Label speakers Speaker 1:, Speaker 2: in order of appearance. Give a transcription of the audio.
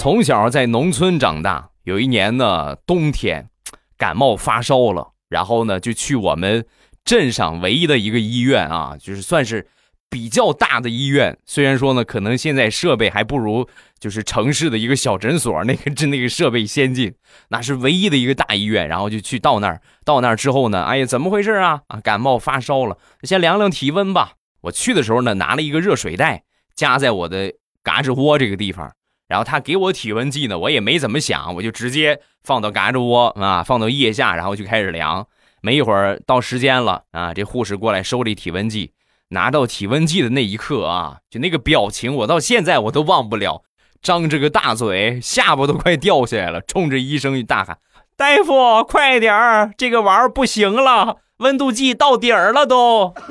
Speaker 1: 从小在农村长大，有一年呢，冬天 感冒发烧了，然后呢就去我们镇上唯一的一个医院啊，就是算是比较大的医院。虽然说呢，可能现在设备还不如就是城市的一个小诊所那个那个设备先进，那是唯一的一个大医院。然后就去到那儿，到那儿之后呢，哎呀，怎么回事啊？啊，感冒发烧了，先量量体温吧。我去的时候呢，拿了一个热水袋夹在我的嘎吱窝这个地方。然后他给我体温计呢，我也没怎么想，我就直接放到嘎吱窝啊，放到腋下，然后就开始量。没一会儿到时间了啊，这护士过来收这体温计，拿到体温计的那一刻啊，就那个表情，我到现在我都忘不了，张着个大嘴，下巴都快掉下来了，冲着医生一大喊：“大夫，快点儿，这个玩意儿不行了，温度计到底儿了都。”